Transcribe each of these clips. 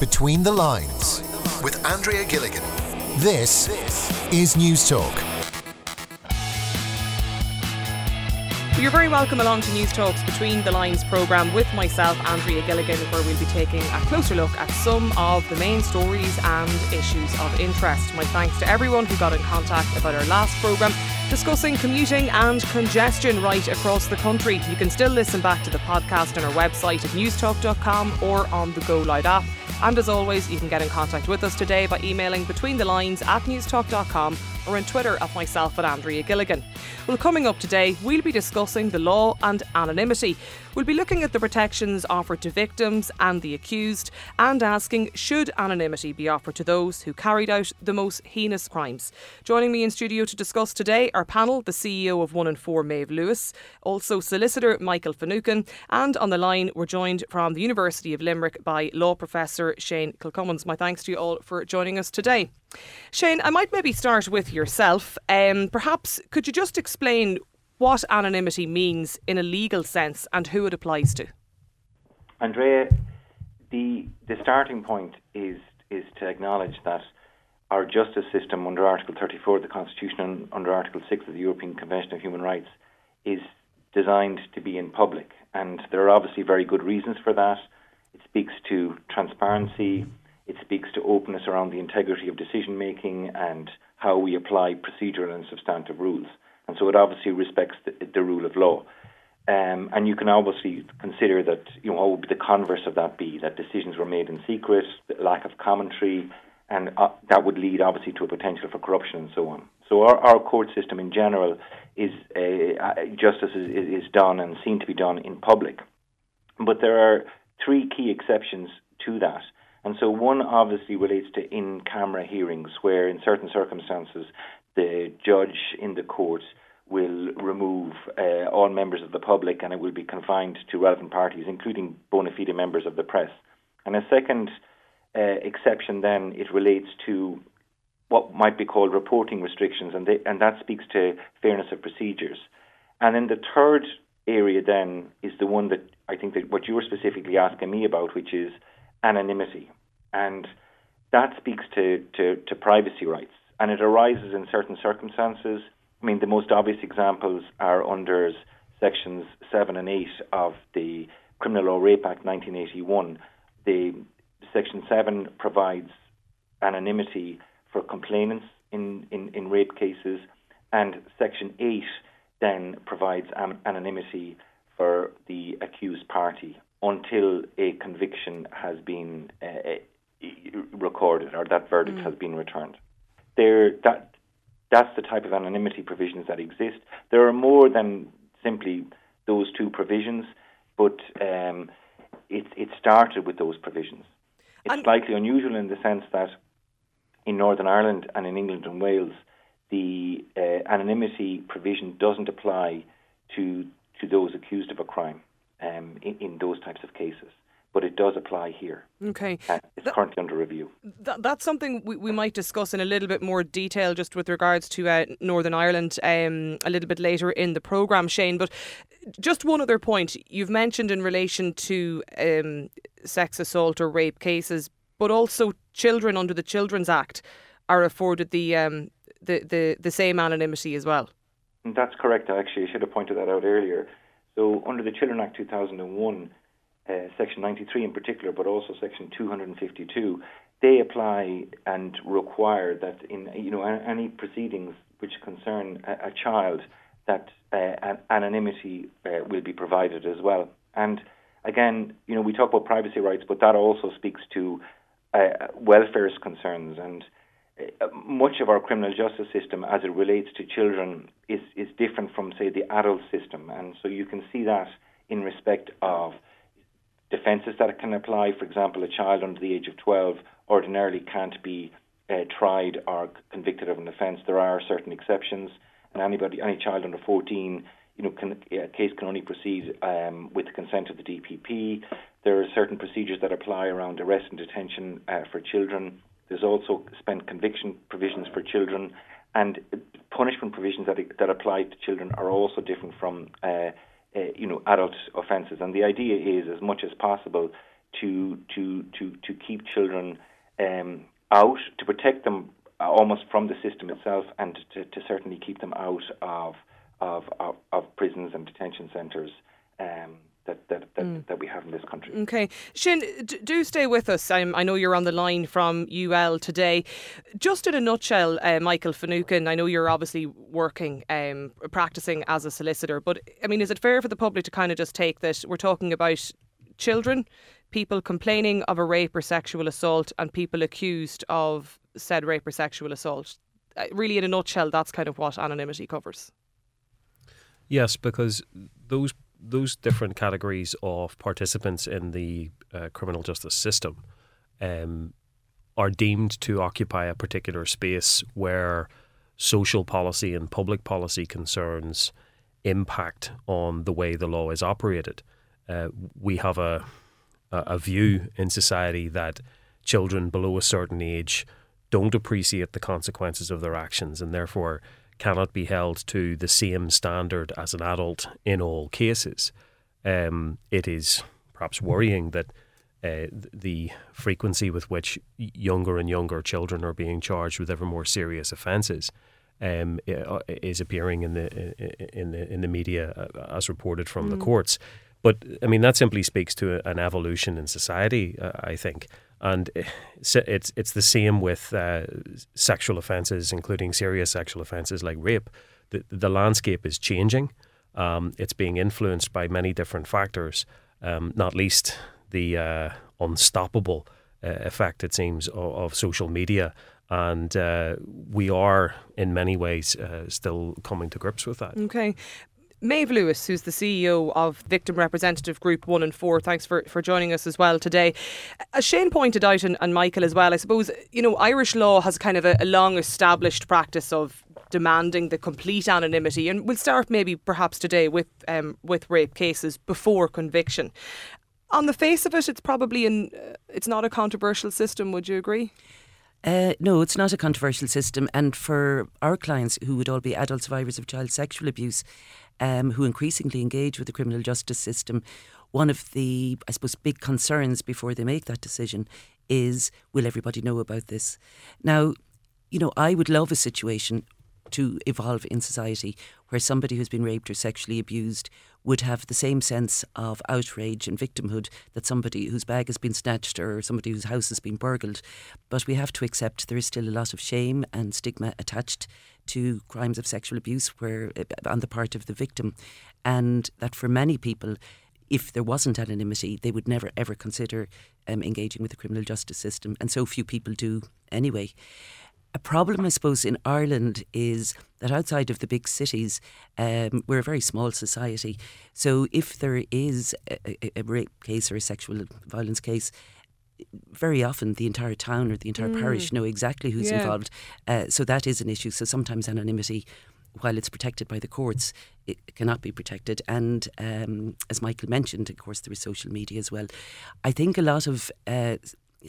Between the Lines with Andrea Gilligan. This is Newstalk. You're very welcome along to Newstalk's Between the Lines programme with myself, Andrea Gilligan, where we'll be taking a closer look at some of the main stories and issues of interest. My thanks to everyone who got in contact about our last programme discussing commuting and congestion right across the country. You can still listen back to the podcast on our website at newstalk.com or on the Go Loud app. And as always, you can get in contact with us today by emailing between the lines at newstalk.com or on Twitter at myself at Andrea Gilligan. Well, coming up today, we'll be discussing the law and anonymity. We'll be looking at the protections offered to victims and the accused and asking should anonymity be offered to those who carried out the most heinous crimes. Joining me in studio to discuss today our panel, the CEO of One in Four Maeve Lewis, also solicitor Michael Finucane, and on the line we're joined from the University of Limerick by law professor Shane Kilcommins. My thanks to you all for joining us today. Shane, I might maybe start with yourself. Um, perhaps could you just explain what anonymity means in a legal sense and who it applies to? Andrea, the the starting point is is to acknowledge that our justice system under Article 34 of the Constitution and under Article 6 of the European Convention of Human Rights is designed to be in public. And there are obviously very good reasons for that. Speaks to transparency, it speaks to openness around the integrity of decision making and how we apply procedural and substantive rules. And so it obviously respects the, the rule of law. Um, and you can obviously consider that, you know, what would be the converse of that be? That decisions were made in secret, lack of commentary, and uh, that would lead obviously to a potential for corruption and so on. So our, our court system in general is uh, justice is, is done and seen to be done in public. But there are three key exceptions to that. And so one obviously relates to in camera hearings, where in certain circumstances the judge in the court will remove uh, all members of the public and it will be confined to relevant parties, including bona fide members of the press. And a second uh, exception then, it relates to what might be called reporting restrictions, and, they, and that speaks to fairness of procedures. And then the third area then is the one that I think that what you were specifically asking me about, which is anonymity and that speaks to, to, to privacy rights. And it arises in certain circumstances. I mean, the most obvious examples are under sections 7 and 8 of the Criminal Law Rape Act 1981. The Section 7 provides anonymity for complainants in, in, in rape cases, and Section 8 then provides anonymity for the accused party until a conviction has been uh, recorded or that verdict mm. has been returned. There, that that's the type of anonymity provisions that exist. There are more than simply those two provisions, but um, it it started with those provisions. It's and slightly unusual in the sense that in Northern Ireland and in England and Wales, the uh, anonymity provision doesn't apply to to those accused of a crime um, in, in those types of cases but it does apply here. Okay. Uh, it's that, currently under review. That, that's something we, we might discuss in a little bit more detail just with regards to uh, Northern Ireland um, a little bit later in the programme, Shane. But just one other point you've mentioned in relation to um, sex assault or rape cases, but also children under the Children's Act are afforded the, um, the, the, the same anonymity as well. That's correct, actually. I should have pointed that out earlier. So, under the Children Act 2001, uh, Section 93 in particular, but also Section 252, they apply and require that in you know any proceedings which concern a, a child, that uh, anonymity uh, will be provided as well. And again, you know, we talk about privacy rights, but that also speaks to uh, welfare concerns and. Much of our criminal justice system, as it relates to children, is, is different from, say, the adult system. And so you can see that in respect of defences that can apply. For example, a child under the age of 12 ordinarily can't be uh, tried or convicted of an offence. There are certain exceptions, and anybody, any child under 14, you know, can, a case can only proceed um, with the consent of the DPP. There are certain procedures that apply around arrest and detention uh, for children. There's also spent conviction provisions for children, and punishment provisions that that apply to children are also different from uh, uh, you know, adult offences. And the idea is, as much as possible, to to to to keep children um, out to protect them almost from the system itself, and to, to certainly keep them out of of, of, of prisons and detention centres. Um, that that, that, mm. that, we have in this country. Okay, Shane, do stay with us. Um, I know you're on the line from UL today. Just in a nutshell, uh, Michael Finucane, I know you're obviously working, um, practicing as a solicitor, but I mean, is it fair for the public to kind of just take that we're talking about children, people complaining of a rape or sexual assault, and people accused of said rape or sexual assault? Uh, really, in a nutshell, that's kind of what anonymity covers. Yes, because those those different categories of participants in the uh, criminal justice system um, are deemed to occupy a particular space where social policy and public policy concerns impact on the way the law is operated. Uh, we have a a view in society that children below a certain age don't appreciate the consequences of their actions and therefore cannot be held to the same standard as an adult in all cases. Um, it is perhaps worrying that uh, the frequency with which younger and younger children are being charged with ever more serious offences um, uh, is appearing in the in the in the media uh, as reported from mm. the courts. But I mean that simply speaks to an evolution in society, uh, I think and it's it's the same with uh, sexual offences, including serious sexual offences like rape. The the landscape is changing. Um, it's being influenced by many different factors, um, not least the uh, unstoppable uh, effect, it seems, of, of social media. And uh, we are, in many ways, uh, still coming to grips with that. Okay. Maeve Lewis, who's the CEO of Victim Representative Group One in Four, thanks for, for joining us as well today. As Shane pointed out, and, and Michael as well, I suppose, you know, Irish law has kind of a, a long established practice of demanding the complete anonymity. And we'll start maybe perhaps today with, um, with rape cases before conviction. On the face of it, it's probably an, uh, it's not a controversial system, would you agree? Uh, no, it's not a controversial system. And for our clients, who would all be adult survivors of child sexual abuse, um, who increasingly engage with the criminal justice system, one of the, I suppose, big concerns before they make that decision is will everybody know about this? Now, you know, I would love a situation to evolve in society where somebody who's been raped or sexually abused would have the same sense of outrage and victimhood that somebody whose bag has been snatched or somebody whose house has been burgled. But we have to accept there is still a lot of shame and stigma attached to crimes of sexual abuse where eh, on the part of the victim and that for many people if there wasn't anonymity, they would never ever consider um, engaging with the criminal justice system, and so few people do anyway. A problem, I suppose, in Ireland is that outside of the big cities, um, we're a very small society. So if there is a, a, rape case or a sexual violence case, very often the entire town or the entire mm. parish know exactly who's yeah. involved. Uh, so that is an issue. So sometimes anonymity, while it's protected by the courts, it cannot be protected. And um, as Michael mentioned, of course, there is social media as well. I think a lot of uh,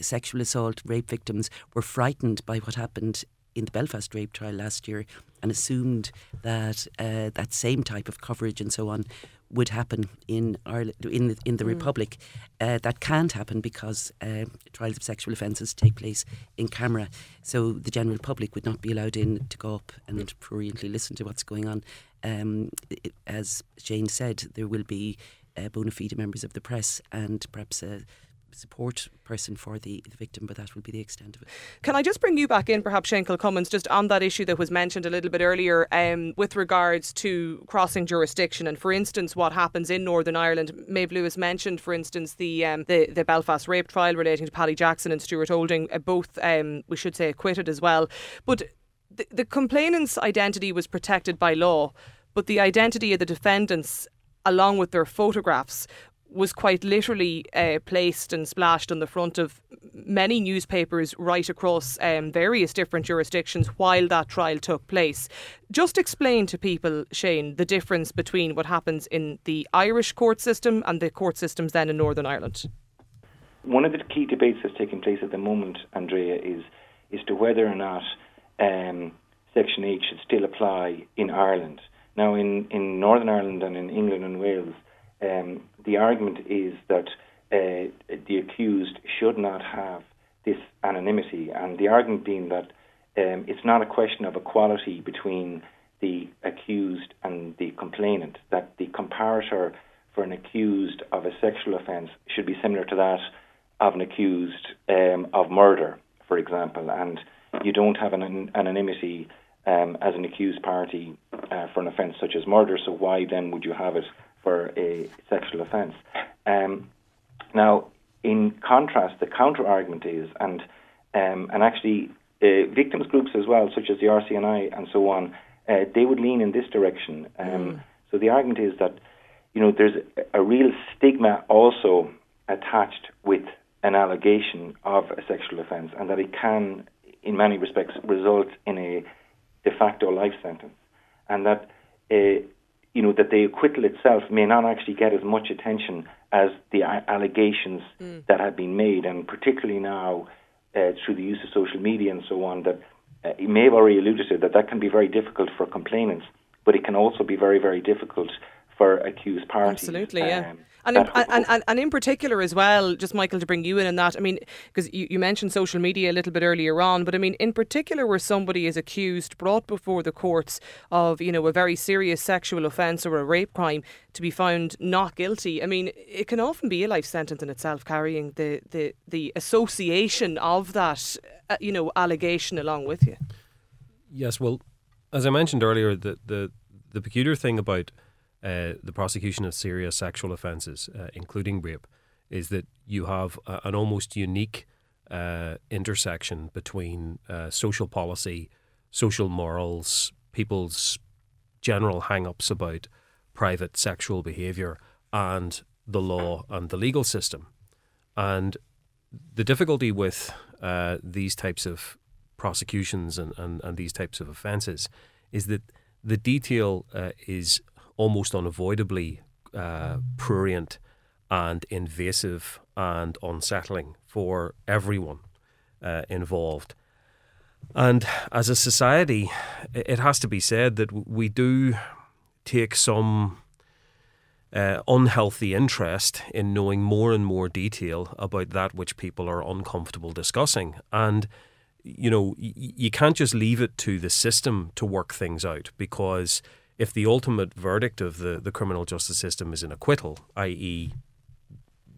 sexual assault, rape victims were frightened by what happened in the Belfast rape trial last year and assumed that uh, that same type of coverage and so on would happen in Ireland, in the, in the mm. Republic. Uh, that can't happen because uh, trials of sexual offences take place in camera. So the general public would not be allowed in to go up and pruriently listen to what's going on. Um, it, as Shane said, there will be uh, bona fide members of the press and perhaps a support person for the, the victim, but that will be the extent of it. Can I just bring you back in, perhaps, Shane Kilcommins, just on that issue that was mentioned a little bit earlier um, with regards to crossing jurisdiction and, for instance, what happens in Northern Ireland? Maeve Lewis mentioned, for instance, the um, the, the, Belfast rape trial relating to Paddy Jackson and Stuart Olding, uh, both, um, we should say, acquitted as well. But the, the complainant's identity was protected by law, but the identity of the defendants along with their photographs was quite literally uh, placed and splashed on the front of many newspapers right across um, various different jurisdictions while that trial took place. Just explain to people, Shane, the difference between what happens in the Irish court system and the court systems then in Northern Ireland. One of the key debates that's taking place at the moment, Andrea, is is to whether or not um, Section 8 should still apply in Ireland. Now, in, in Northern Ireland and in England and Wales, um, the argument is that uh, the accused should not have this anonymity, and the argument being that um, it's not a question of equality between the accused and the complainant, that the comparator for an accused of a sexual offence should be similar to that of an accused um, of murder, for example, and you don't have an anonymity um, as an accused party uh, for an offence such as murder, so why then would you have it for a sexual offence? Um, now, in contrast, the counter argument is, and um, and actually uh, victims groups as well, such as the RCNI and so on, uh, they would lean in this direction. Um, mm. So the argument is that you know there's a real stigma also attached with an allegation of a sexual offence, and that it can, in many respects, result in a de facto life sentence, and that uh, you know that the acquittal itself may not actually get as much attention as the allegations mm. that have been made, and particularly now uh, through the use of social media and so on, that uh, you may have already alluded to that that can be very difficult for complainants, but it can also be very very difficult for accused parties. Absolutely, yeah. Um, and in, and, and, and in particular as well, just Michael to bring you in on that. I mean, because you, you mentioned social media a little bit earlier on, but I mean, in particular, where somebody is accused, brought before the courts of you know a very serious sexual offence or a rape crime, to be found not guilty. I mean, it can often be a life sentence in itself, carrying the the the association of that uh, you know allegation along with you. Yes, well, as I mentioned earlier, the the the peculiar thing about uh, the prosecution of serious sexual offences, uh, including rape, is that you have a, an almost unique uh, intersection between uh, social policy, social morals, people's general hang ups about private sexual behaviour, and the law and the legal system. And the difficulty with uh, these types of prosecutions and, and, and these types of offences is that the detail uh, is almost unavoidably uh, prurient and invasive and unsettling for everyone uh, involved. And as a society, it has to be said that we do take some uh, unhealthy interest in knowing more and more detail about that which people are uncomfortable discussing. And, you know, y- you can't just leave it to the system to work things out because if the ultimate verdict of the, the criminal justice system is an acquittal, i.e.,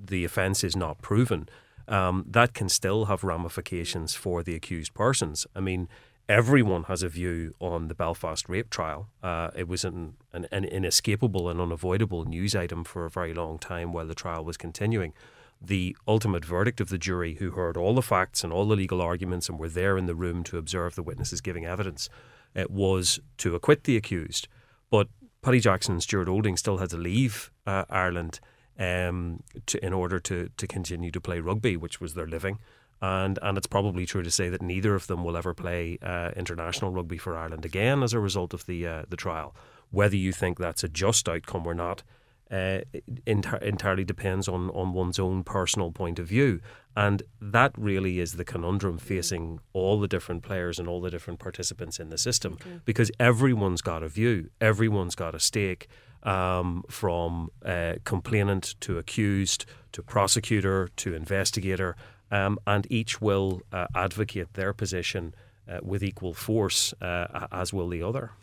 the offence is not proven, um, that can still have ramifications for the accused persons. I mean, everyone has a view on the Belfast rape trial. Uh, it was an, an, an, inescapable and unavoidable news item for a very long time while the trial was continuing. The ultimate verdict of the jury, who heard all the facts and all the legal arguments and were there in the room to observe the witnesses giving evidence, it was to acquit the accused. But Paddy Jackson and Stuart Olding still had to leave uh, Ireland um, to, in order to, to continue to play rugby, which was their living. And, and it's probably true to say that neither of them will ever play uh, international rugby for Ireland again as a result of the uh, the trial. Whether you think that's a just outcome or not uh, entirely depends on, on one's own personal point of view. And that really is the conundrum facing all the different players and all the different participants in the system okay. because everyone's got a view, everyone's got a stake. Um, from uh, complainant to accused to prosecutor to investigator, um, and each will uh, advocate their position uh, with equal force, uh, as will the other.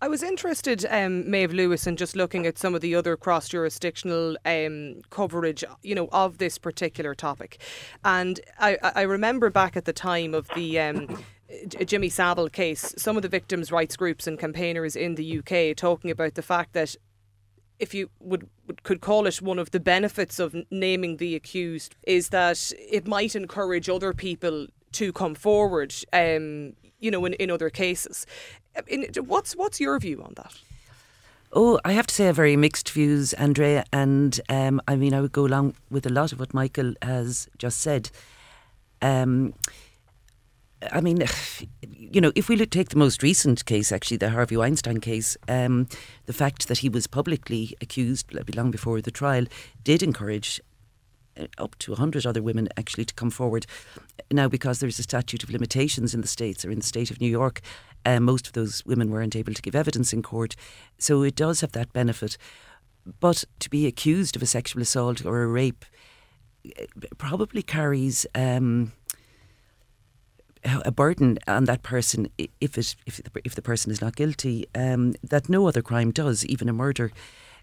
I was interested, um, Maeve Lewis, in just looking at some of the other cross jurisdictional um, coverage, you know, of this particular topic. And I, I remember back at the time of the. Um, Jimmy Savile case, some of the victims' rights groups and campaigners in the UK talking about the fact that if you would, could call it one of the benefits of naming the accused is that it might encourage other people to come forward um, you know in, in other cases what's what's your view on that? Oh, I have to say, I have very mixed views, Andrea. And um, I mean, I would go along with a lot of what Michael has just said. Um, I mean, you know, if we take the most recent case, actually, the Harvey Weinstein case, um, the fact that he was publicly accused long before the trial did encourage uh, up to 100 other women actually to come forward. Now, because there's a statute of limitations in the States or in the state of New York, uh, most of those women weren't able to give evidence in court. So it does have that benefit. But to be accused of a sexual assault or a rape, probably carries. Um, a burden on that person if it if the, if the person is not guilty um, that no other crime does, even a murder.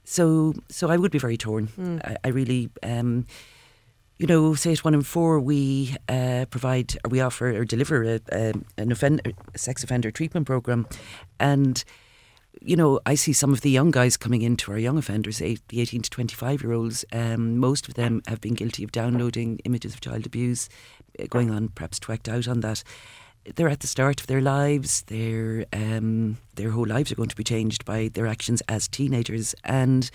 So so I would be very torn. Mm. I, I, really. Um, you know, say at one in four, we uh, provide or we offer or deliver a, a, an offender, sex offender treatment program, and you know, I see some of the young guys coming into our young offenders, eight, the 18 to 25 year olds. Um, most of them have been guilty of downloading images of child abuse, going on perhaps act out on that. They're at the start of their lives. Their um, their whole lives are going to be changed by their actions as teenagers, and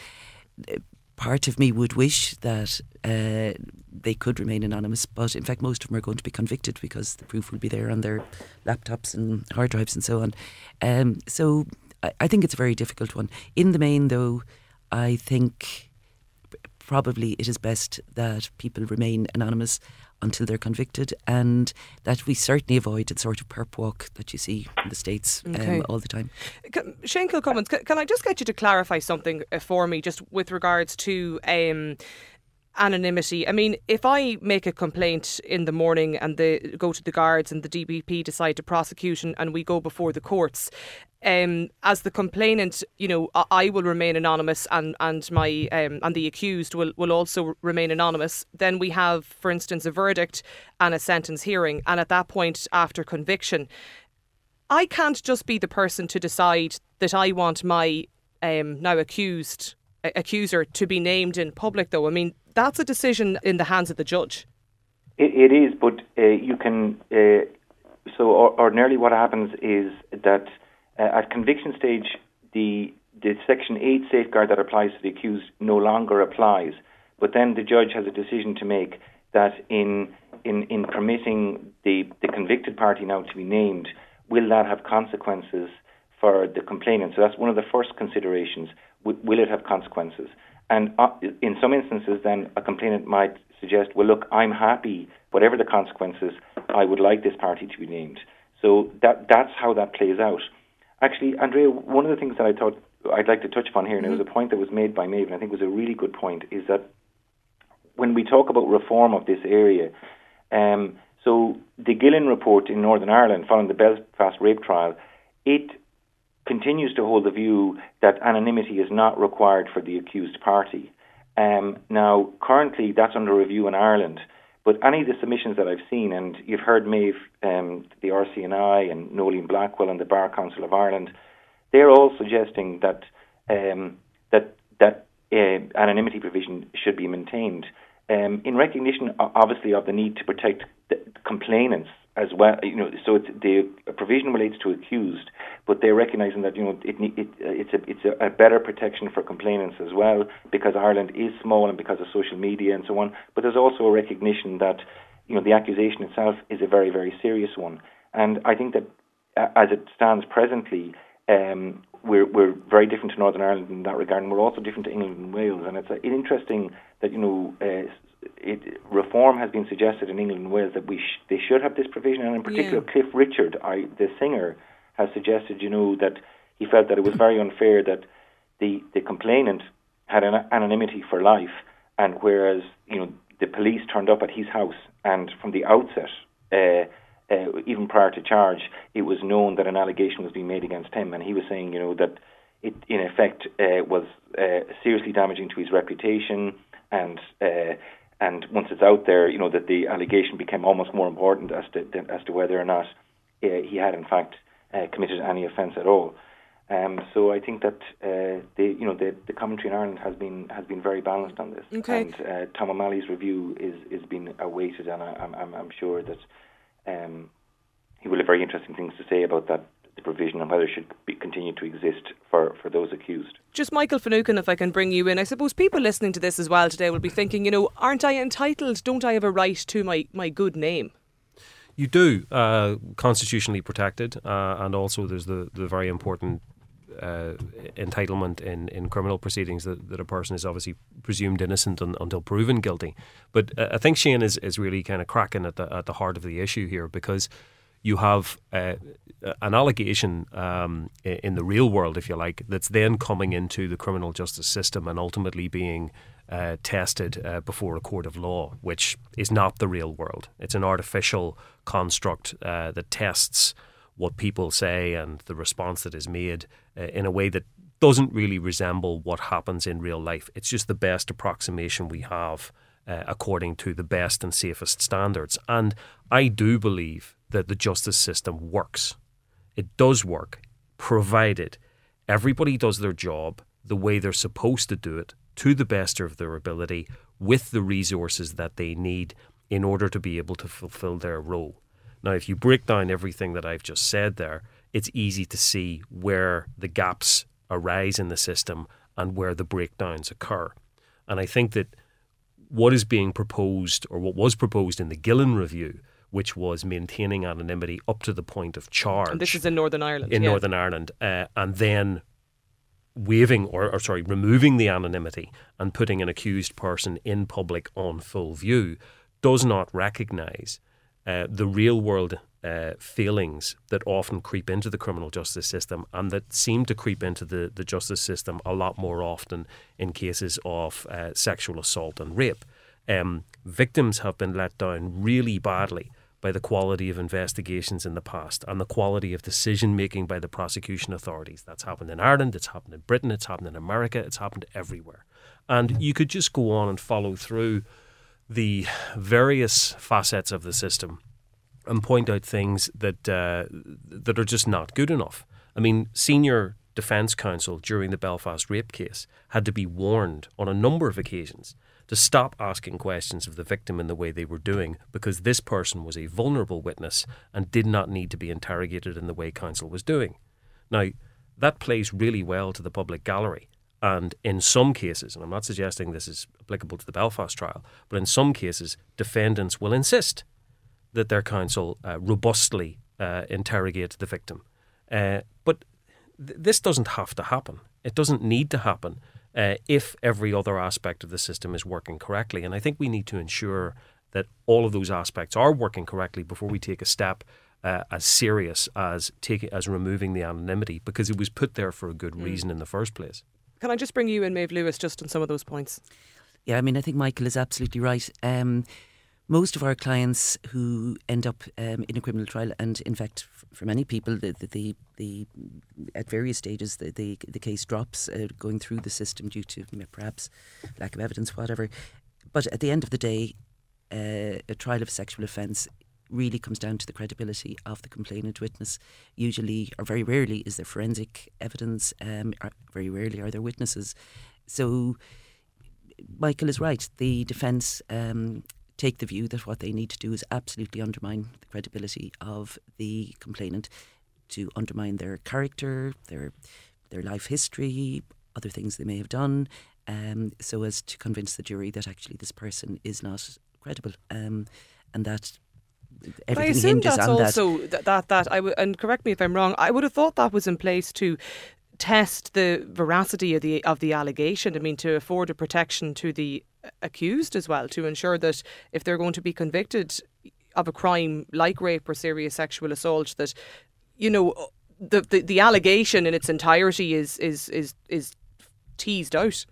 uh, part of me would wish that uh, they could remain anonymous, but in fact, most of them are going to be convicted because the proof will be there on their laptops and hard drives and so on. Um, so I, I think it's a very difficult one. In the main, though, I think probably it is best that people remain anonymous until they're convicted, and that we certainly avoid the sort of perp walk that you see in the States um, okay. um, all the time. Shane Kilcommins, can, can I just get you to clarify something uh, for me, just with regards to um, anonymity. I mean, if I make a complaint in the morning and they go to the guards and the DPP decide to prosecute and, and we go before the courts, um, as the complainant, you know, I will remain anonymous, and and my um, and the accused will will also remain anonymous. Then we have, for instance, a verdict and a sentence hearing, and at that point, after conviction, I can't just be the person to decide that I want my um, now accused accuser to be named in public. Though I mean, that's a decision in the hands of the judge. it, it is, but uh, you can. Uh, so ordinarily, what happens is that uh, at conviction stage, the the Section 8 safeguard that applies to the accused no longer applies. But then the judge has a decision to make that in in, in permitting the, the convicted party now to be named, will that have consequences for the complainant? So that's one of the first considerations. W- will it have consequences? And uh, in some instances, then a complainant might suggest, well, look, I'm happy, whatever the consequences, I would like this party to be named. So that that's how that plays out. Actually, Andrea, one of the things that I thought I'd like to touch upon here, and mm-hmm. it was a point that was made by Maeve, and I think was a really good point, is that when we talk about reform of this area, um, so the Gillen report in Northern Ireland following the Belfast rape trial, it continues to hold the view that anonymity is not required for the accused party. Um, now, currently, that's under review in Ireland. But any of the submissions that I've seen, and you've heard Maeve, um, the RCNI, and Noeline Blackwell, and the Bar Council of Ireland, they're all suggesting that um, that that uh, anonymity provision should be maintained um, in recognition, obviously, of the need to protect complainants as well. You know, so it's, the provision relates to accused, but they're recognising that you know it, it, it's a it's a, a, better protection for complainants as well because Ireland is small and because of social media and so on. But there's also a recognition that you know the accusation itself is a very very serious one, and I think that as it stands presently. Um, we're we're very different to Northern Ireland in that regard, and we're also different to England and Wales. And it's uh, interesting that you know uh, it, reform has been suggested in England and Wales that we sh- they should have this provision, and in particular, yeah. Cliff Richard, I, the singer, has suggested, you know, that he felt that it was very unfair that the the complainant had an anonymity for life, and whereas you know the police turned up at his house, and from the outset. Uh, uh, even prior to charge, it was known that an allegation was being made against him, and he was saying, you know, that it in effect uh, was uh, seriously damaging to his reputation, and uh, and once it's out there, you know that the allegation became almost more important as to as to whether or not uh, he had in fact uh, committed any offence at all. Um, so I think that uh, the you know the, the commentary in Ireland has been has been very balanced on this. Okay. And uh, Tom O'Malley's review is is being awaited, and I, am I'm, I'm sure that um, he will have very interesting things to say about that the provision and whether it should be, continue to exist for, for those accused. Just Michael Finucane, if I can bring you in, I suppose people listening to this as well today will be thinking, you know, aren't I entitled? Don't I have a right to my, my good name? You do, uh, constitutionally protected, uh, and also there's the, the very important uh, entitlement in, in criminal proceedings that, that a person is obviously presumed innocent un, until proven guilty. But uh, I think Shane is, is really kind of cracking at the at the heart of the issue here because you have uh, an allegation um, in the real world, if you like, that's then coming into the criminal justice system and ultimately being uh, tested uh, before a court of law, which is not the real world. It's an artificial construct uh, that tests what people say and the response that is made uh, in a way that doesn't really resemble what happens in real life. It's just the best approximation we have uh, according to the best and safest standards. And I do believe that the justice system works. It does work, provided everybody does their job the way they're supposed to do it to the best of their ability with the resources that they need in order to be able to fulfill their role. Now, if you break down everything that I've just said there, it's easy to see where the gaps arise in the system and where the breakdowns occur. And I think that what is being proposed, or what was proposed in the Gillen review, which was maintaining anonymity up to the point of charge. And this is in Northern Ireland. In yeah. Northern Ireland, uh, and then waiving or, or sorry, removing the anonymity and putting an accused person in public on full view does not recognise uh, the real world uh, feelings that often creep into the criminal justice system and that seem to creep into the, the justice system a lot more often in cases of uh, sexual assault and rape. Um, victims have been let down really badly by the quality of investigations in the past and the quality of decision making by the prosecution authorities. That's happened in Ireland, it's happened in Britain, it's happened in America, it's happened everywhere. And you could just go on and follow through the various facets of the system and point out things that uh, that are just not good enough. I mean, senior defence counsel during the Belfast rape case had to be warned on a number of occasions to stop asking questions of the victim in the way they were doing because this person was a vulnerable witness and did not need to be interrogated in the way counsel was doing. Now, that plays really well to the public gallery. And in some cases, and I'm not suggesting this is applicable to the Belfast trial, but in some cases, defendants will insist that their counsel uh, robustly uh, interrogate the victim. Uh, but th- this doesn't have to happen. It doesn't need to happen uh, if every other aspect of the system is working correctly. And I think we need to ensure that all of those aspects are working correctly before we take a step uh, as serious as taking as removing the anonymity because it was put there for a good mm. reason in the first place. Can I just bring you in, Maeve Lewis, just on some of those points? Yeah, I mean, I think Michael is absolutely right. Um, most of our clients who end up um, in a criminal trial, and in fact, for many people, the the, the, at various stages the the, the case drops uh, going through the system due to perhaps lack of evidence, whatever. But at the end of the day, uh, a trial of sexual offence really comes down to the credibility of the complainant witness. Usually, or very rarely, is there forensic evidence. Um, very rarely are there witnesses. So. Michael is right. The defence um, take the view that what they need to do is absolutely undermine the credibility of the complainant, to undermine their character, their their life history, other things they may have done, um, so as to convince the jury that actually this person is not credible, um, and that everything I assume that's also that. that that I w- and correct me if I'm wrong. I would have thought that was in place to test the veracity of the of the allegation. I mean, to afford a protection to the accused as well to ensure that if they're going to be convicted of a crime like rape or serious sexual assault that you know the the, the allegation in its entirety is is is is teased out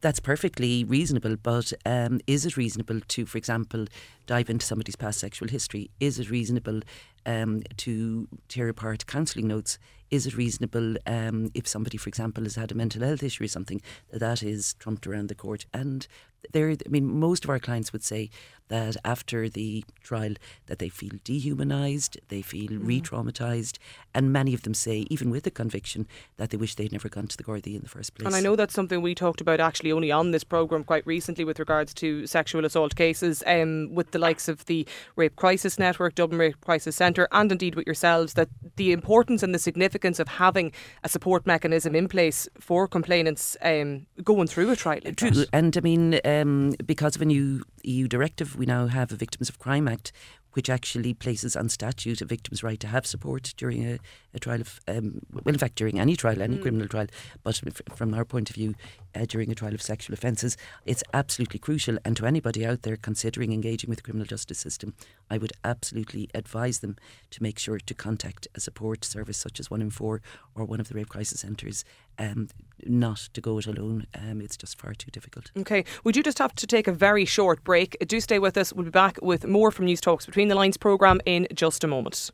that's perfectly reasonable, but um, is it reasonable to, for example, dive into somebody's past sexual history? Is it reasonable um, to tear apart counselling notes? Is it reasonable um, if somebody, for example, has had a mental health issue or something, that that is trumped around the court? And there, I mean, most of our clients would say that after the trial that they feel dehumanised, they feel mm. re-traumatised, and many of them say, even with a conviction, that they wish they'd never gone to the Gardaí in the first place. And I know that's something we talked about actually only on this programme quite recently with regards to sexual assault cases um, with the likes of the Rape Crisis Network, Dublin Rape Crisis Centre, and indeed with yourselves, that the importance and the significance of having a support mechanism in place for complainants um, going through a trial. Like True, and I mean, um, because of a new EU directive, we now have a Victims of Crime Act, which actually places on statute a victim's right to have support during a, a trial of, um, well, in fact, during any trial, any mm. criminal trial, but from our point of view, uh, during a trial of sexual offences, it's absolutely crucial. And to anybody out there considering engaging with the criminal justice system, I would absolutely advise them to make sure to contact a support service such as One in Four or one of the rape crisis centres um, not to go it alone. Um, it's just far too difficult. Okay, we do just have to take a very short break. Do stay with us. We'll be back with more from Newstalk's Between the Lines programme in just a moment.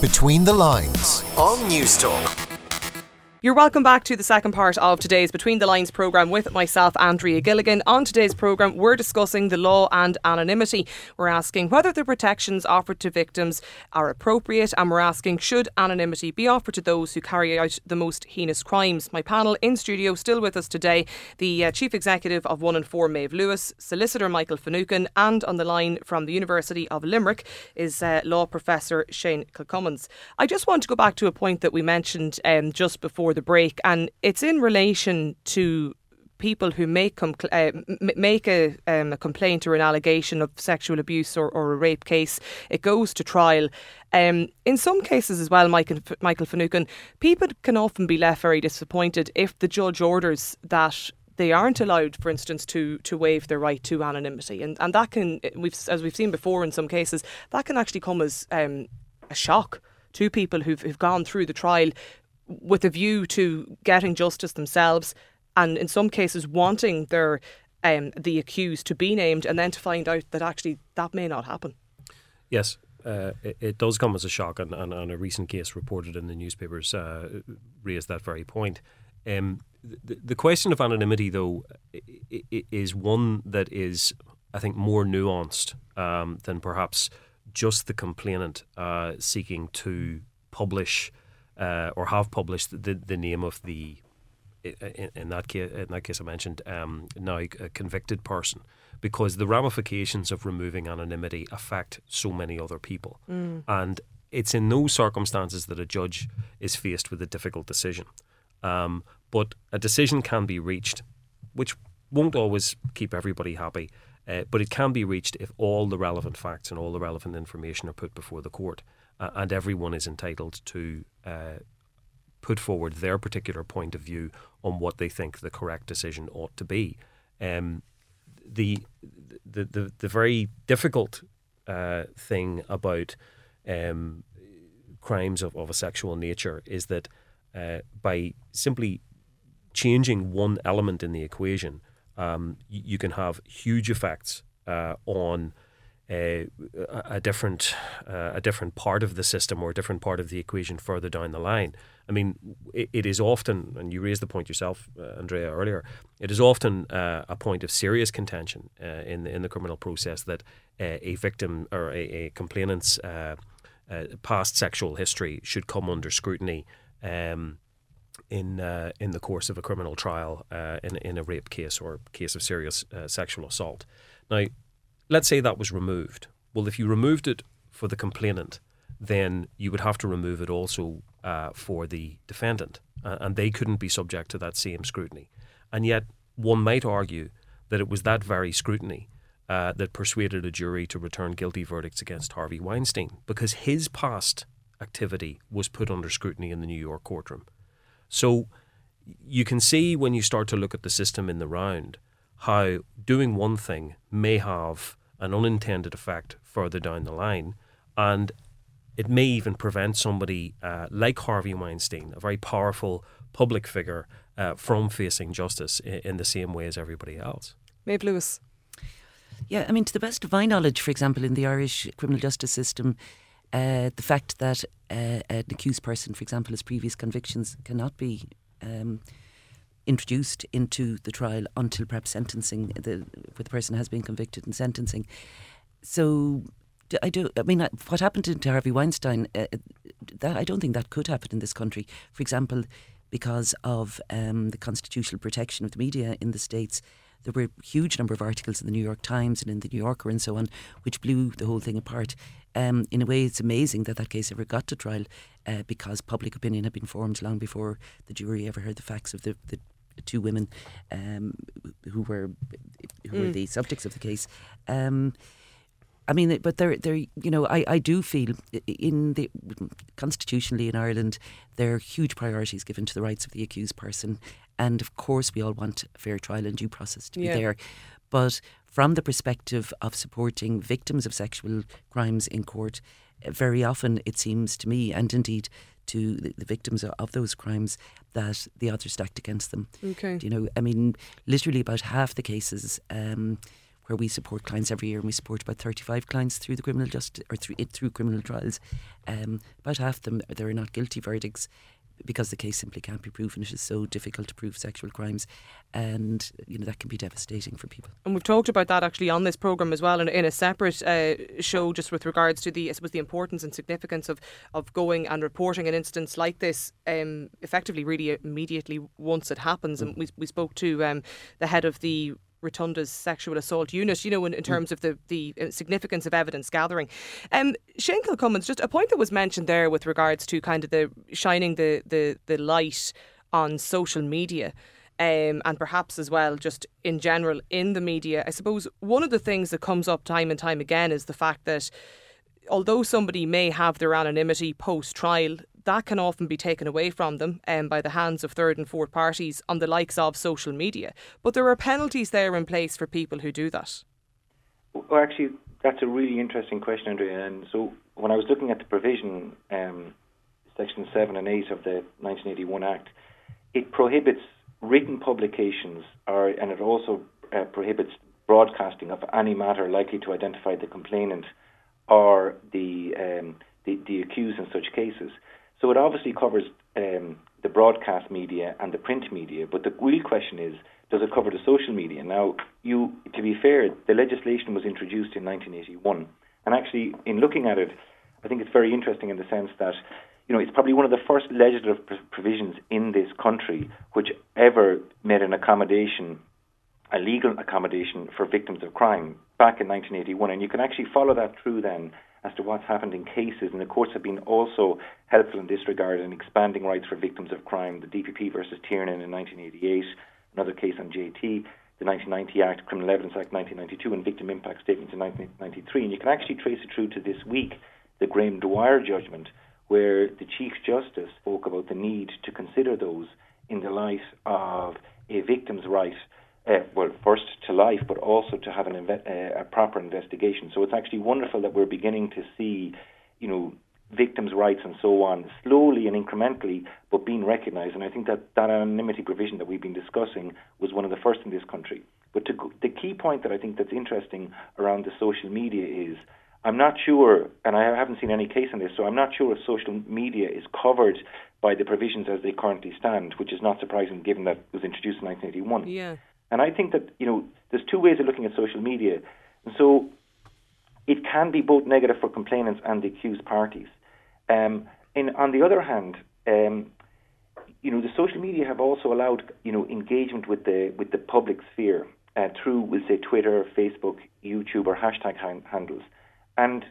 Between the Lines on Newstalk. You're welcome back to the second part of today's Between the Lines programme with myself, Andrea Gilligan. On today's programme, we're discussing the law and anonymity. We're asking whether the protections offered to victims are appropriate, and we're asking should anonymity be offered to those who carry out the most heinous crimes. My panel in studio, still with us today, the uh, Chief Executive of One in Four, Maeve Lewis, Solicitor Michael Finucane, and on the line from the University of Limerick is uh, Law Professor Shane Kilcommins. I just want to go back to a point that we mentioned um, just before before the break, and it's in relation to people who make compl- uh, make a, um, a, complaint or an allegation of sexual abuse or, or a rape case, it goes to trial. Um, in some cases as well, Michael, Michael Finucane, people can often be left very disappointed if the judge orders that they aren't allowed, for instance, to to waive their right to anonymity, and and that can we've as we've seen before in some cases that can actually come as um, a shock to people who've, who've gone through the trial with a view to getting justice themselves, and in some cases wanting their um, the accused to be named, and then to find out that actually that may not happen. Yes, uh, it, it, does come as a shock, and, and, and, a recent case reported in the newspapers uh, raised that very point. Um, the, the question of anonymity, though, is one that is, I think, more nuanced um, than perhaps just the complainant uh, seeking to publish uh, or have published the, the name of the in, in, that case in that case I mentioned um, now a convicted person because the ramifications of removing anonymity affect so many other people mm. and it's in those circumstances that a judge is faced with a difficult decision um, but a decision can be reached which won't always keep everybody happy uh, but it can be reached if all the relevant facts and all the relevant information are put before the court uh, and everyone is entitled to uh, put forward their particular point of view on what they think the correct decision ought to be. Um, the, the, the the very difficult uh, thing about um, crimes of, of a sexual nature is that uh, by simply changing one element in the equation, um, you, you, can have huge effects uh, on a, a different uh, a different part of the system or a different part of the equation further down the line. I mean, it, it is often, and you raised the point yourself, uh, Andrea, earlier. It is often uh, a point of serious contention uh, in the, in the criminal process that uh, a victim or a, a complainant's uh, past sexual history should come under scrutiny. Um, in uh, in the course of a criminal trial uh, in in a rape case or case of serious uh, sexual assault. Now, let's say that was removed. Well, if you removed it for the complainant, then you would have to remove it also uh, for the defendant, uh, and they couldn't be subject to that same scrutiny. And yet, one might argue that it was that very scrutiny uh, that persuaded a jury to return guilty verdicts against Harvey Weinstein, because his past activity was put under scrutiny in the New York courtroom. So you can see when you start to look at the system in the round how doing one thing may have an unintended effect further down the line. And it may even prevent somebody uh, like Harvey Weinstein, a very powerful public figure, uh, from facing justice in, in, the same way as everybody else. Maeve Lewis. Yeah, I mean, to the best of my knowledge, for example, in the Irish criminal justice system, uh, the fact that uh, an accused person, for example, has previous convictions cannot be um, introduced into the trial until perhaps sentencing, the, where the person has been convicted and sentencing. So I do. I mean, what happened to Harvey Weinstein? Uh, that I don't think that could happen in this country. For example, because of um, the constitutional protection of the media in the states, there were a huge number of articles in the New York Times and in the New Yorker and so on, which blew the whole thing apart. Um, in a way, it's amazing that that case ever got to trial uh, because public opinion had been formed long before the jury ever heard the facts of the, the two women um, who were who mm. were the subjects of the case. Um, I mean, but there, there, you know, I, I do feel in the constitutionally in Ireland, there are huge priorities given to the rights of the accused person, and of course, we all want a fair trial and due process to be yeah. there. But from the perspective of supporting victims of sexual crimes in court, very often it seems to me, and indeed to the, the victims of, of, those crimes, that the odds are stacked against them. Okay. you know, I mean, literally about half the cases. Um, where we support clients every year, and we support about 35 clients through the criminal justice or through through criminal trials. Um, about half them there are not guilty verdicts, because the case simply can't be proven. It is so difficult to prove sexual crimes, and you know that can be devastating for people. And we've talked about that actually on this program as well, in, in a separate uh, show, just with regards to the I suppose the importance and significance of of going and reporting an instance like this, um, effectively, really immediately once it happens. Mm. And we we spoke to um, the head of the Rotunda's sexual assault unit, you know, in, in mm. terms of the, the uh, significance of evidence gathering. Um, Shane Kilcommins, just a point that was mentioned there with regards to kind of the shining the, the, the light on social media. Um, and perhaps as well, just in general in the media. I suppose one of the things that comes up time and time again is the fact that although somebody may have their anonymity post trial, that can often be taken away from them um, by the hands of third and fourth parties on the likes of social media. But there are penalties there in place for people who do that. Well, actually, that's a really interesting question, Andrea. And so when I was looking at the provision, um, Section 7 and 8 of the 1981 Act, it prohibits written publications or, and it also uh, prohibits broadcasting of any matter likely to identify the complainant or the, um, the, the accused in such cases. So it obviously covers um, the broadcast media and the print media, but the real question is, does it cover the social media? Now, you, to be fair, the legislation was introduced in 1981, and actually, in looking at it, I think it's very interesting in the sense that, you know, it's probably one of the first legislative provisions in this country which ever made an accommodation, a legal accommodation for victims of crime back in 1981, and you can actually follow that through then as to what's happened in cases. And the courts have been also helpful in this regard in expanding rights for victims of crime. The DPP versus Tiernan in 1988, another case on JT, the 1990 Act, Criminal Evidence Act 1992, and victim impact statements in 1993. And you can actually trace it through to this week, the Graham Dwyer judgment, where the Chief Justice spoke about the need to consider those in the light of a victim's right uh, well, first to life, but also to have an inve- uh, a proper investigation. So it's actually wonderful that we're beginning to see, you know, victims' rights and so on, slowly and incrementally, but being recognised. And I think that that anonymity provision that we've been discussing was one of the first in this country. But go, the key point that I think that's interesting around the social media is. I'm not sure, and I haven't seen any case on this, so I'm not sure if social media is covered by the provisions as they currently stand, which is not surprising given that it was introduced in 1981. Yeah. And I think that, you know, there's two ways of looking at social media. And so it can be both negative for complainants and the accused parties. Um, and on the other hand, um, you know, the social media have also allowed, you know, engagement with the with the public sphere uh, through, we'll say, Twitter, Facebook, YouTube, or hashtag han- handles. And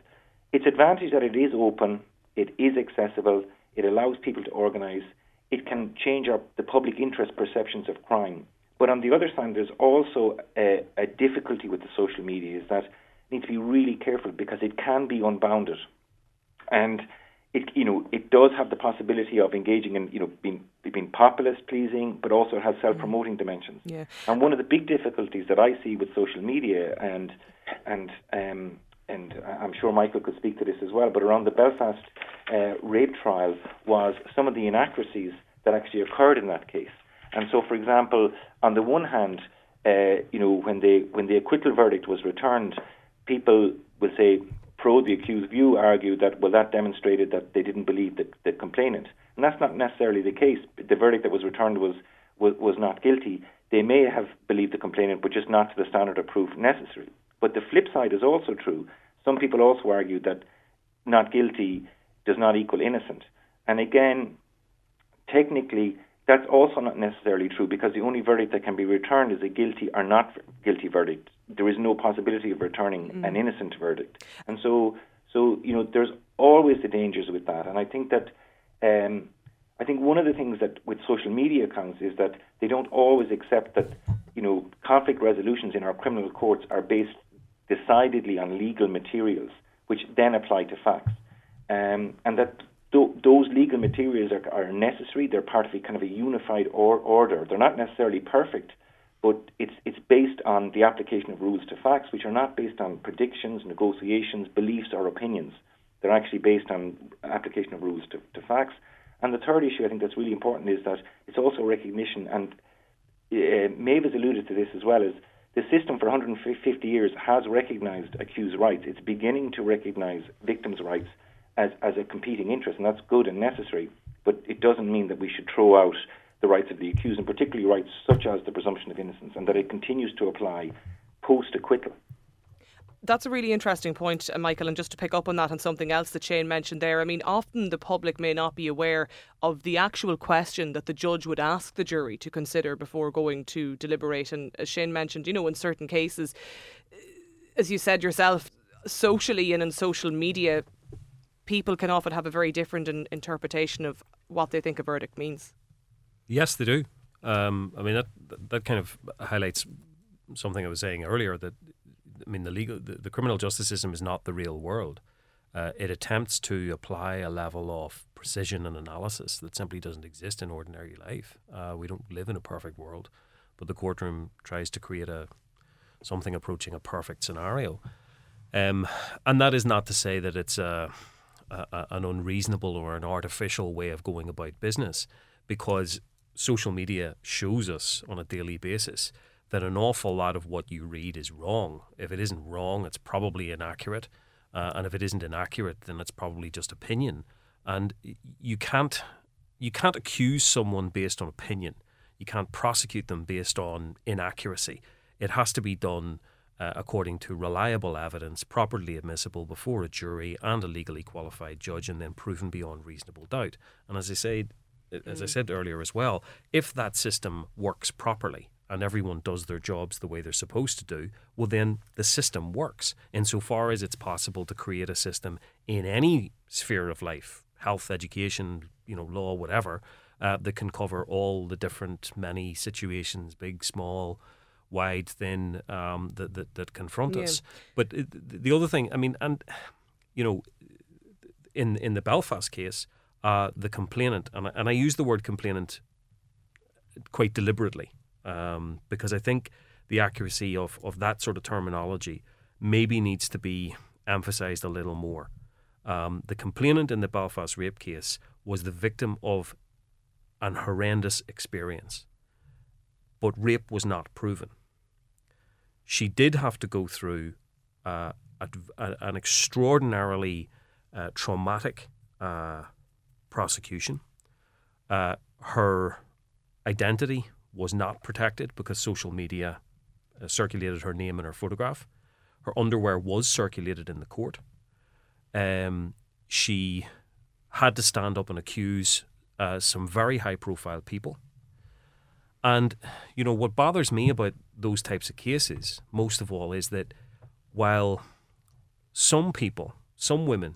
its advantage that it is open, it is accessible, it allows people to organise, it can change our, the public interest perceptions of crime. But on the other side, there's also a, a difficulty with the social media is that you need to be really careful because it can be unbounded, and it you know it does have the possibility of engaging in you know being being populist pleasing, but also has self promoting mm. dimensions. Yeah. And one of the big difficulties that I see with social media and and um, and I'm sure Michael could speak to this as well, but around the Belfast uh, rape trial was some of the inaccuracies that actually occurred in that case. And so, for example, on the one hand, uh, you know, when the when the acquittal verdict was returned, people will say pro the accused view argued that well that demonstrated that they didn't believe the, the complainant, and that's not necessarily the case. The verdict that was returned was, was was not guilty. They may have believed the complainant, but just not to the standard of proof necessary. But the flip side is also true. Some people also argue that not guilty does not equal innocent, and again, technically that's also not necessarily true because the only verdict that can be returned is a guilty or not guilty verdict. There is no possibility of returning mm. an innocent verdict, and so so you know there's always the dangers with that. And I think that um, I think one of the things that with social media accounts is that they don't always accept that you know conflict resolutions in our criminal courts are based decidedly on legal materials, which then apply to facts, um, and that th- those legal materials are, are, necessary. They're part of a kind of a unified or- order. They're not necessarily perfect, but it's it's based on the application of rules to facts, which are not based on predictions, negotiations, beliefs, or opinions. They're actually based on application of rules to, to facts. And the third issue I think that's really important is that it's also recognition, and uh, Maeve has alluded to this as well, is the system for 150 years has recognised accused rights. It's beginning to recognise victims' rights as, as a competing interest, and that's good and necessary, but it doesn't mean that we should throw out the rights of the accused, and particularly rights such as the presumption of innocence, and that it continues to apply post acquittal that's a really interesting point, uh, Michael. And just to pick up on that and something else that Shane mentioned there, I mean, often the public may not be aware of the actual question that the judge would ask the jury to consider before going to deliberate. And as Shane mentioned, you know, in certain cases, as you said yourself, socially and in social media, people can often have a very different in- interpretation of what they think a verdict means. Yes, they do. Um, I mean, that that kind of highlights something I was saying earlier that I mean, the legal, the, the criminal justice system is not the real world. Uh, it attempts to apply a level of precision and analysis that simply doesn't exist in ordinary life. Uh, we don't live in a perfect world, but the courtroom tries to create a something approaching a perfect scenario. Um, and that is not to say that it's a, a, an unreasonable or an artificial way of going about business, because social media shows us on a daily basis that an awful lot of what you read is wrong. If it isn't wrong, it's probably inaccurate. Uh, and if it isn't inaccurate, then it's probably just opinion. And you can't you can't accuse someone based on opinion. You can't prosecute them based on inaccuracy. It has to be done uh, according to reliable evidence, properly admissible before a jury and a legally qualified judge, and then proven beyond reasonable doubt. And as I said, as I mm. said earlier as well, if that system works properly, and everyone does their jobs the way they're supposed to do, well, then the system works. Insofar as it's possible to create a system in any sphere of life, health, education, you know, law, whatever, uh, that can cover all the different many situations, big, small, wide, thin, um, that, that, that confront yeah. us. But the other thing, I mean, and, you know, in, in the Belfast case, uh, the complainant, and I, and I use the word complainant quite deliberately um, because I think the accuracy of, of that sort of terminology maybe needs to be emphasized a little more. Um, the complainant in the Belfast rape case was the victim of an horrendous experience, but rape was not proven. She did have to go through uh, a, a, an extraordinarily uh, traumatic uh, prosecution. Uh, her identity was not protected because social media uh, circulated her name and her photograph. Her underwear was circulated in the court. Um, she had to stand up and accuse uh, some very high profile people. And, you know, what bothers me about those types of cases, most of all, is that while some people, some women,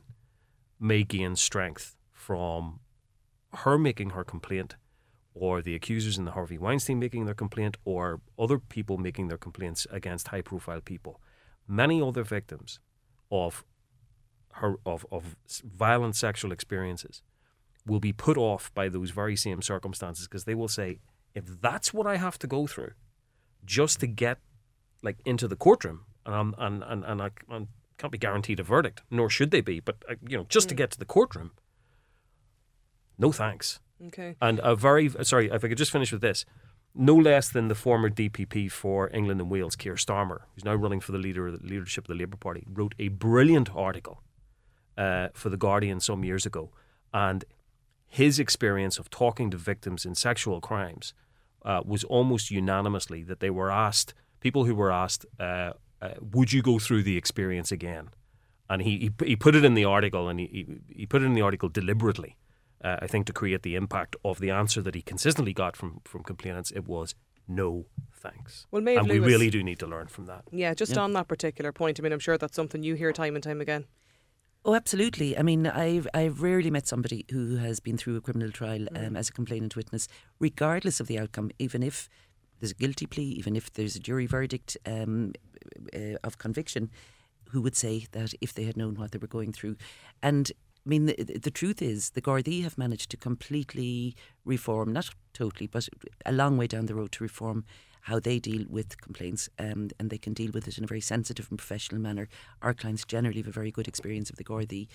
may gain strength from her making her complaint or the accusers in the Harvey Weinstein making their complaint, or other people making their complaints against high profile people. Many other victims of her of, of violent sexual experiences will be put off by those very same circumstances because they will say, if that's what I have to go through just to get like into the courtroom, and I'm, and and, and I, I can't be guaranteed a verdict, nor should they be, but uh, you know, just mm. to get to the courtroom, no thanks. Okay. And a very sorry, if I could just finish with this. No less than the former DPP for England and Wales, Keir Starmer, who's now running for the leader the leadership of the Labour Party, wrote a brilliant article uh, for the Guardian some years ago, and his experience of talking to victims in sexual crimes uh, was almost unanimously that they were asked people who were asked, uh, uh "Would you go through the experience again?" And he he, he put it in the article, and he, he, he put it in the article deliberately uh, I think to create the impact of the answer that he consistently got from from complainants, it was no thanks. Well, Maeve and Lewis, we really do need to learn from that. Yeah, just yeah. on that particular point. I mean, I'm sure that's something you hear time and time again. Oh, absolutely. I mean, I've I've rarely met somebody who has been through a criminal trial mm. um, as a complainant witness, regardless of the outcome, even if there's a guilty plea, even if there's a jury verdict um, uh, of conviction, who would say that if they had known what they were going through, and I mean, the, the truth is, the Gardaí have managed to completely reform, not totally, but a long way down the road to reform how they deal with complaints, um, and they can deal with it in a very sensitive and professional manner. Our clients generally have a very good experience of the Gardaí.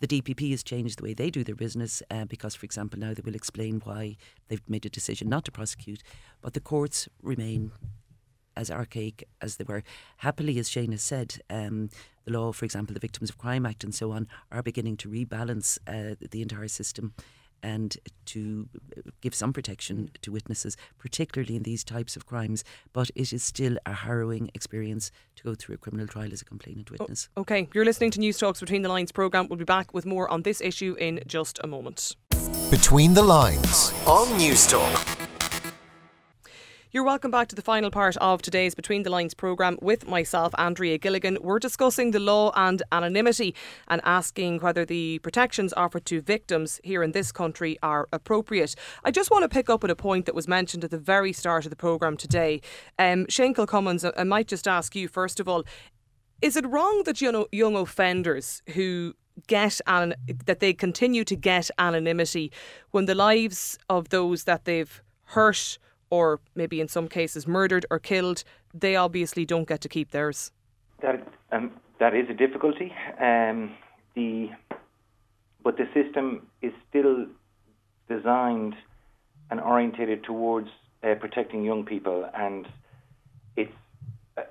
The DPP has changed the way they do their business uh, because, for example, now they will explain why they've made a decision not to prosecute, but the courts remain as archaic as they were. Happily, as Shane has said, um, the law, for example, the Victims of Crime Act and so on, are beginning to rebalance uh, the entire system and to uh, give some protection mm. to witnesses, particularly in these types of crimes. But it is still a harrowing experience to go through a criminal trial as a complainant witness. Oh, okay, you're listening to Newstalk's Between the Lines programme. We'll be back with more on this issue in just a moment. Between the Lines on Newstalk. You're welcome back to the final part of today's Between the Lines programme with myself, Andrea Gilligan. We're discussing the law and anonymity and asking whether the protections offered to victims here in this country are appropriate. I just want to pick up at a point that was mentioned at the very start of the programme today. Um, Shane Kilcommins, I might just ask you, first of all, is it wrong that you know, young offenders who get an, that they continue to get anonymity when the lives of those that they've hurt or maybe in some cases murdered or killed, they obviously don't get to keep theirs. That um, that is a difficulty. Um, the but the system is still designed and orientated towards uh, protecting young people, and it's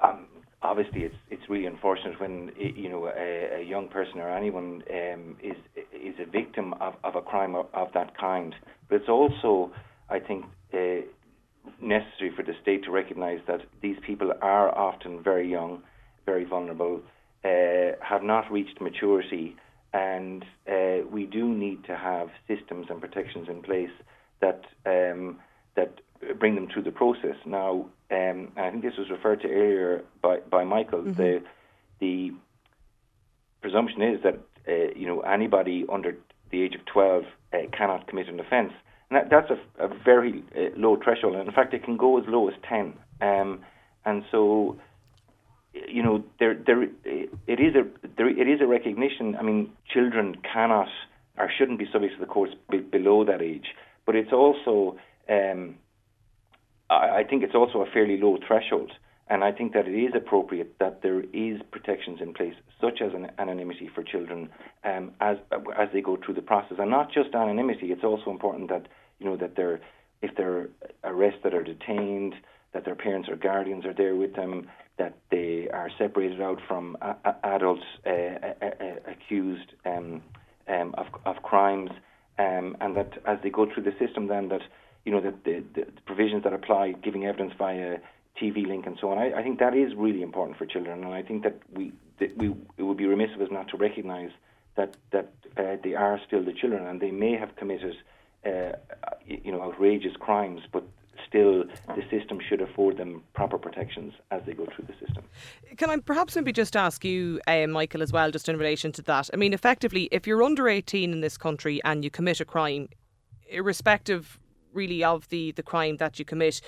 um, obviously it's it's really unfortunate when you know a, a young person or anyone um, is is a victim of, of a crime of, of, that kind. But it's also, I think, uh, necessary for the state to recognise that these people are often very young, very vulnerable, uh, have not reached maturity, and uh, we do need to have systems and protections in place that um, that bring them through the process. Now, um, I think this was referred to earlier by, by Michael. Mm-hmm. The the presumption is that uh, you know anybody under the age of 12 uh, cannot commit an offence. That, that's a, a very uh, low threshold. And in fact, it can go as low as 10. Um, and so, you know, there, there, it is a, there, it is a recognition. I mean, children cannot or shouldn't be subject to the courts be, below that age. But it's also, um, I, I think it's also a fairly low threshold. And I think that it is appropriate that there is protections in place, such as an anonymity for children, um, as as they go through the process, and not just anonymity. It's also important that you know that they're if they're arrested or detained, that their parents or guardians are there with them, that they are separated out from a- a- adults uh, a- accused um, um, of of crimes, um, and that as they go through the system, then that you know that the, the provisions that apply, giving evidence via TV link and so on. I, I, think that is really important for children, and I think that we that we it would be remiss of us not to recognise that that uh, they are still the children, and they may have committed uh, you know outrageous crimes, but still the system should afford them proper protections as they go through the system. Can I perhaps maybe just ask you, uh, Michael, as well, just in relation to that? I mean, effectively, if you're under 18 in this country and you commit a crime, irrespective really of the, the crime that you commit,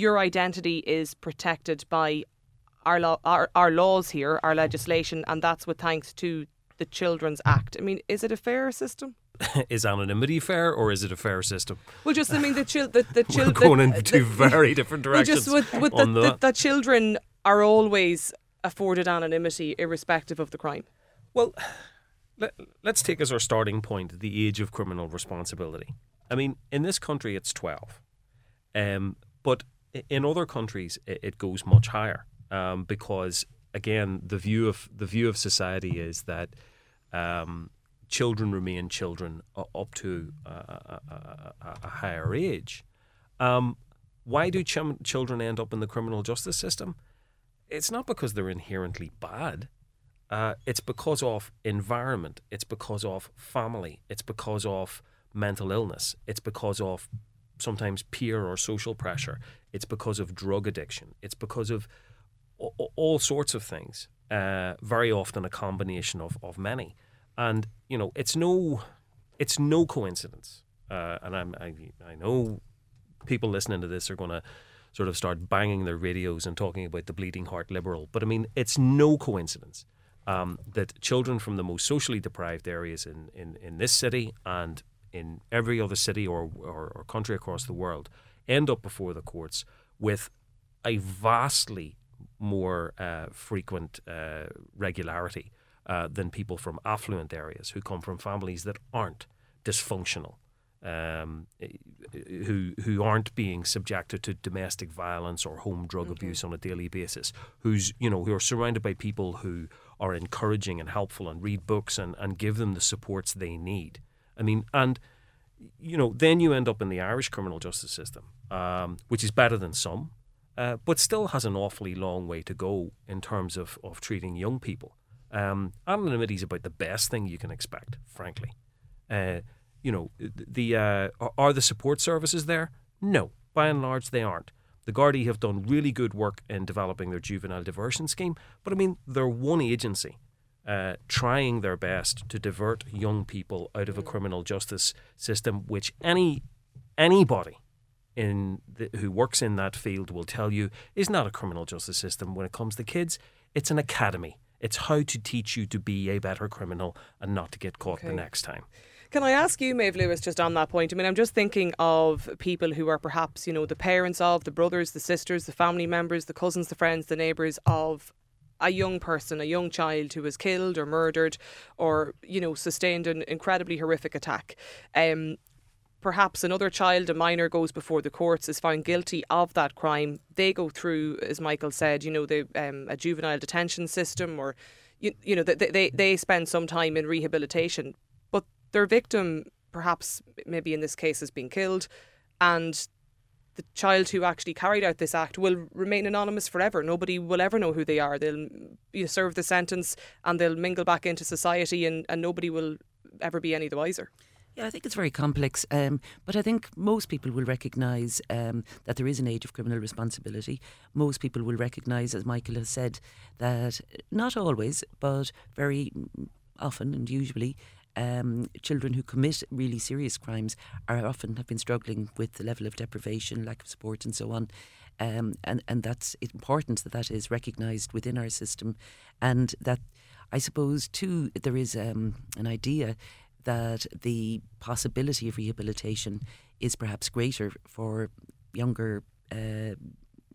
your identity is protected by our, law, our, our laws here, our legislation, and that's with thanks to the Children's Act. I mean, is it a fair system? is anonymity fair or is it a fair system? Well, just I mean the chil- the, the children going in two very different directions. Well, just with, with the, the, the, children are always afforded anonymity irrespective of the crime. Well, let, us take as our starting point the age of criminal responsibility. I mean, in this country it's twelve, um, but in other countries, it, goes much higher um, because again, the view of the view of society is that um, children remain children up to a, a, a higher age. Um, why do ch- children end up in the criminal justice system? It's not because they're inherently bad. Uh, it's because of environment. It's because of family. It's because of mental illness. It's because of sometimes peer or social pressure. It's because of drug addiction. It's because of all sorts of things. Uh, very often a combination of, of many. And you know, it's no, it's no coincidence. Uh, and I'm, I, I know people listening to this are going to sort of start banging their radios and talking about the bleeding heart liberal. But I mean, it's no coincidence um, that children from the most socially deprived areas in, in, in this city and in every other city or, or, or country across the world end up before the courts with a vastly more uh, frequent uh, regularity uh, than people from affluent areas who come from families that aren't dysfunctional, um, who who aren't being subjected to domestic violence or home drug mm-hmm. abuse on a daily basis, who's you know who are surrounded by people who are encouraging and helpful and read books and, and give them the supports they need. I mean, and you know, then you end up in the Irish criminal justice system, um, which is better than some, uh, but still has an awfully long way to go in terms of, of treating young people. Um, anonymity is about the best thing you can expect, frankly. Uh, you know, the uh, are the support services there? No, by and large they aren't. The Gardaí have done really good work in developing their juvenile diversion scheme, but I mean, they're one agency uh, trying their best to divert young people out of a criminal justice system, which any anybody in the, who works in that field will tell you is not a criminal justice system. When it comes to kids, it's an academy. It's how to teach you to be a better criminal and not to get caught okay. the next time. Can I ask you, Maeve Lewis, just on that point? I mean, I'm just thinking of people who are perhaps, you know, the parents of, the brothers, the sisters, the family members, the cousins, the friends, the neighbours of a young person, a young child who was killed or murdered or, you know, sustained an incredibly horrific attack. Um, perhaps another child, a minor, goes before the courts, is found guilty of that crime. They go through, as Michael said, you know, the um, a juvenile detention system or, you, you know, they, they, they spend some time in rehabilitation But their victim, perhaps maybe in this case, has been killed, and the child who actually carried out this act will remain anonymous forever. Nobody will ever know who they are. They'll you serve the sentence and they'll mingle back into society, and, and nobody will ever be any the wiser. Yeah, I think it's very complex, um, but I think most people will recognise um, that there is an age of criminal responsibility. Most people will recognise, as Michael has said, that not always, but very often and usually, um, children who commit really serious crimes are often have been struggling with the level of deprivation, lack of support, and so on. Um, and and that's important that that is recognised within our system, and that I suppose too there is um, an idea that the possibility of rehabilitation is perhaps greater for younger uh,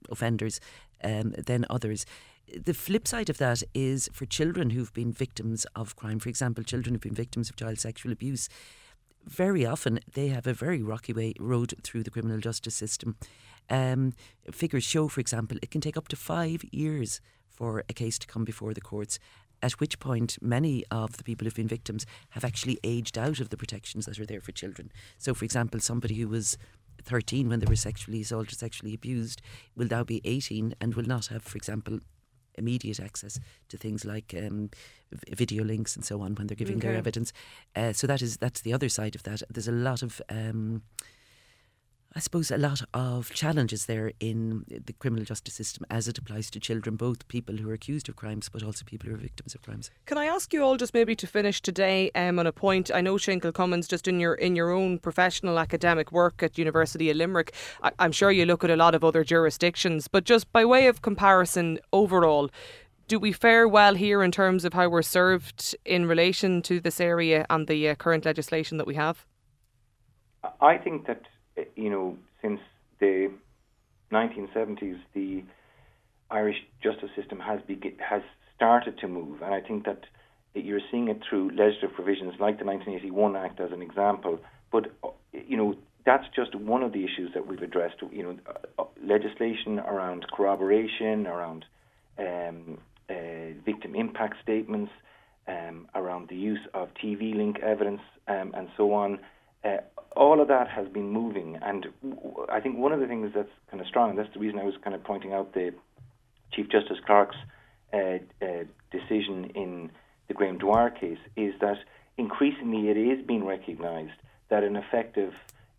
offenders um, than others the flip side of that is for children who've been victims of crime, for example, children who've been victims of child sexual abuse, very often they have a very rocky way road through the criminal justice system. Um, figures show, for example, it can take up to five years for a case to come before the courts. At which point, many of the people who've been victims have actually aged out of the protections that are there for children. So, for example, somebody who was 13 when they were sexually assaulted, sexually abused, will now be 18 and will not have, for example, immediate access to things like um, video links and so on when they're giving okay. their evidence. Uh, so that is that's the other side of that. There's a lot of um, I suppose a lot of challenges there in the criminal justice system as it applies to children, both people who are accused of crimes but also people who are victims of crimes. Can I ask you all just maybe to finish today um, on a point? I know Shane Kilcommins, just in your in your own professional academic work at University of Limerick, I, I'm sure you look at a lot of other jurisdictions, but just by way of comparison overall, do we fare well here in terms of how we're served in relation to this area and the uh, current legislation that we have? I think that you know, since the 1970s, the Irish justice system has begin, has started to move, and I think that you're seeing it through legislative provisions like the 1981 Act as an example. But you know, that's just one of the issues that we've addressed. You know, legislation around corroboration, around um, uh, victim impact statements, um, around the use of TV link evidence, um, and so on. Uh, all of that has been moving, and I think one of the things that's kind of strong, and that's the reason I was kind of pointing out the Chief Justice Clarke's uh, uh, decision in the Graham Dwyer case, is that increasingly it is being recognised that an effective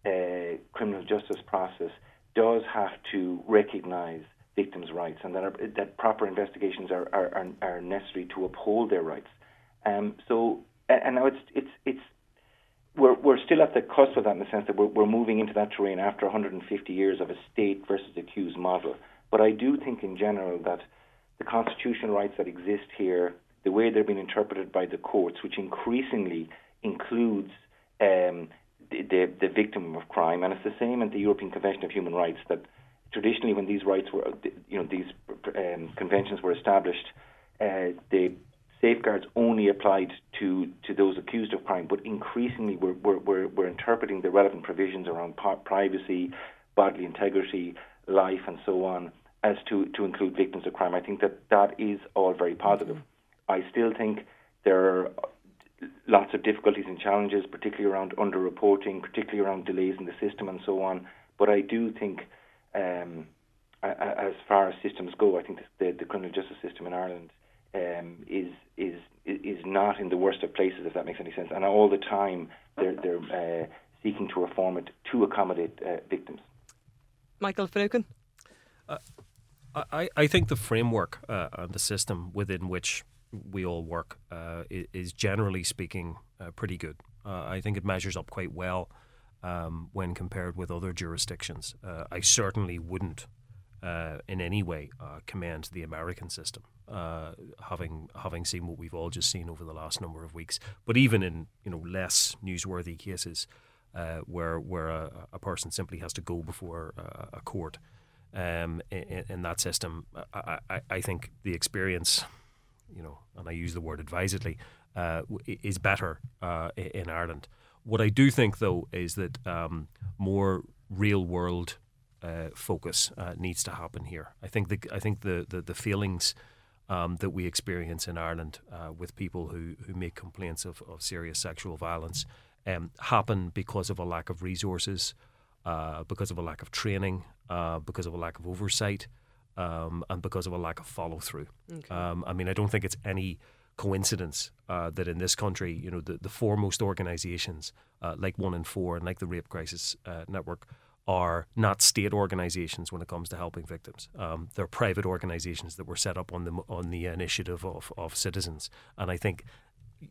uh, criminal justice process does have to recognise victims' rights, and that are, that proper investigations are, are, are necessary to uphold their rights. Um, so, and now it's it's it's we're, we're still at the cusp of that in the sense that we're, we're moving into that terrain after 150 years of a state versus accused model. But I do think in general that the constitutional rights that exist here, the way they're being interpreted by the courts, which increasingly includes um, the, the, the victim of crime, and it's the same in the European Convention of Human Rights that traditionally, when these rights were, you know, these um, conventions were established, uh, the safeguards only applied to, to those accused of crime, but increasingly we're, we're, we're, we're interpreting the relevant provisions around privacy, bodily integrity, life, and so on as to, to include victims of crime. I think that that is all very positive. Mm-hmm. I still think there are lots of difficulties and challenges, particularly around underreporting, particularly around delays in the system and so on. But I do think, um, as far as systems go, I think the, the criminal justice system in Ireland um, is is is not in the worst of places, if that makes any sense. And all the time, they're they're uh, seeking to reform it to accommodate uh, victims. Michael Finucane. Uh, I, I think the framework uh, and the system within which we all work uh, is generally speaking uh, pretty good. Uh, I think it measures up quite well um, when compared with other jurisdictions. Uh, I certainly wouldn't uh, in any way commend the American system, having having seen what we've all just seen over the last number of weeks. But even in you know less newsworthy cases, where where a, a, person simply has to go before a court um, in, in, that system, I, I, I, think the experience, you know, and I use the word advisedly, uh, is better uh, in Ireland. What I do think, though, is that um, more real world uh, focus uh, needs to happen here. I think the I think the the, the feelings. Um, that we experience in Ireland uh, with people who, who make complaints of, of serious sexual violence um, happen because of a lack of resources, uh, because of a lack of training, uh, because of a lack of oversight, um, and because of a lack of follow through. Okay. Um, I mean, I don't think it's any coincidence uh, that in this country, you know, the, the foremost organisations uh, like One in Four and like the Rape Crisis uh, Network are not state organisations when it comes to helping victims. Um, they're private organisations that were set up on the on the initiative of, of citizens, and I think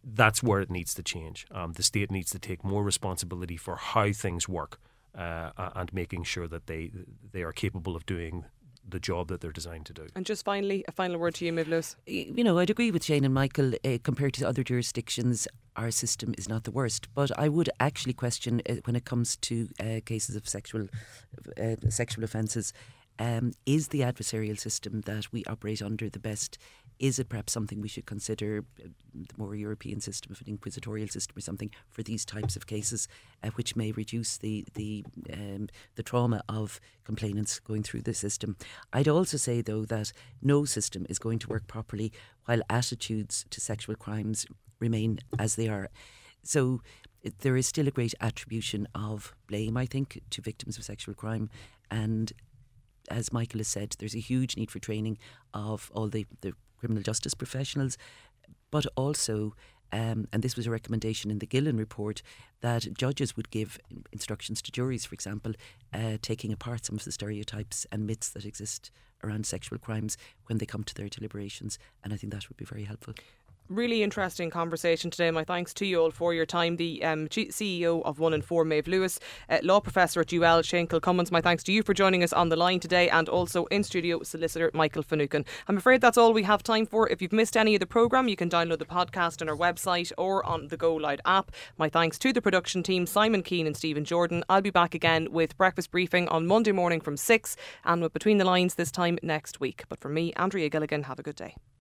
that's where it needs to change. Um, the state needs to take more responsibility for how things work uh, and making sure that they they are capable of doing the job that they're designed to do. And just finally, a final word to you, Maeve Lewis. You know, I'd agree with Shane and Michael. Uh, compared to other jurisdictions, our system is not the worst. But I would actually question uh, when it comes to uh, cases of sexual uh, sexual offences. Um, is the adversarial system that we operate under the best is it perhaps something we should consider, uh, the more European system of an inquisitorial system or something for these types of cases, uh, which may reduce the the um, the trauma of complainants going through the system? I'd also say though that no system is going to work properly while attitudes to sexual crimes remain as they are. So there is still a great attribution of blame, I think, to victims of sexual crime, and as Michael has said, there's a huge need for training of all the, the criminal justice professionals, but also um, and this was a recommendation in the Gillen report that judges would give instructions to juries, for example, uh, taking apart some of the stereotypes and myths that exist around sexual crimes when they come to their deliberations. And I think that would be very helpful really interesting conversation today. My thanks to you all for your time. The um, CEO of One in Four, Maeve Lewis, uh, law professor at UL, Shane Kilcommins. My thanks to you for joining us on the line today, and also in studio solicitor Michael Finucane. I'm afraid that's all we have time for. If you've missed any of the programme, you can download the podcast on our website or on the Go Loud app. My thanks to the production team, Simon Keane and Stephen Jordan. I'll be back again with breakfast briefing on Monday morning from six, and with Between the Lines this time next week. But for me, Andrea Gilligan, have a good day.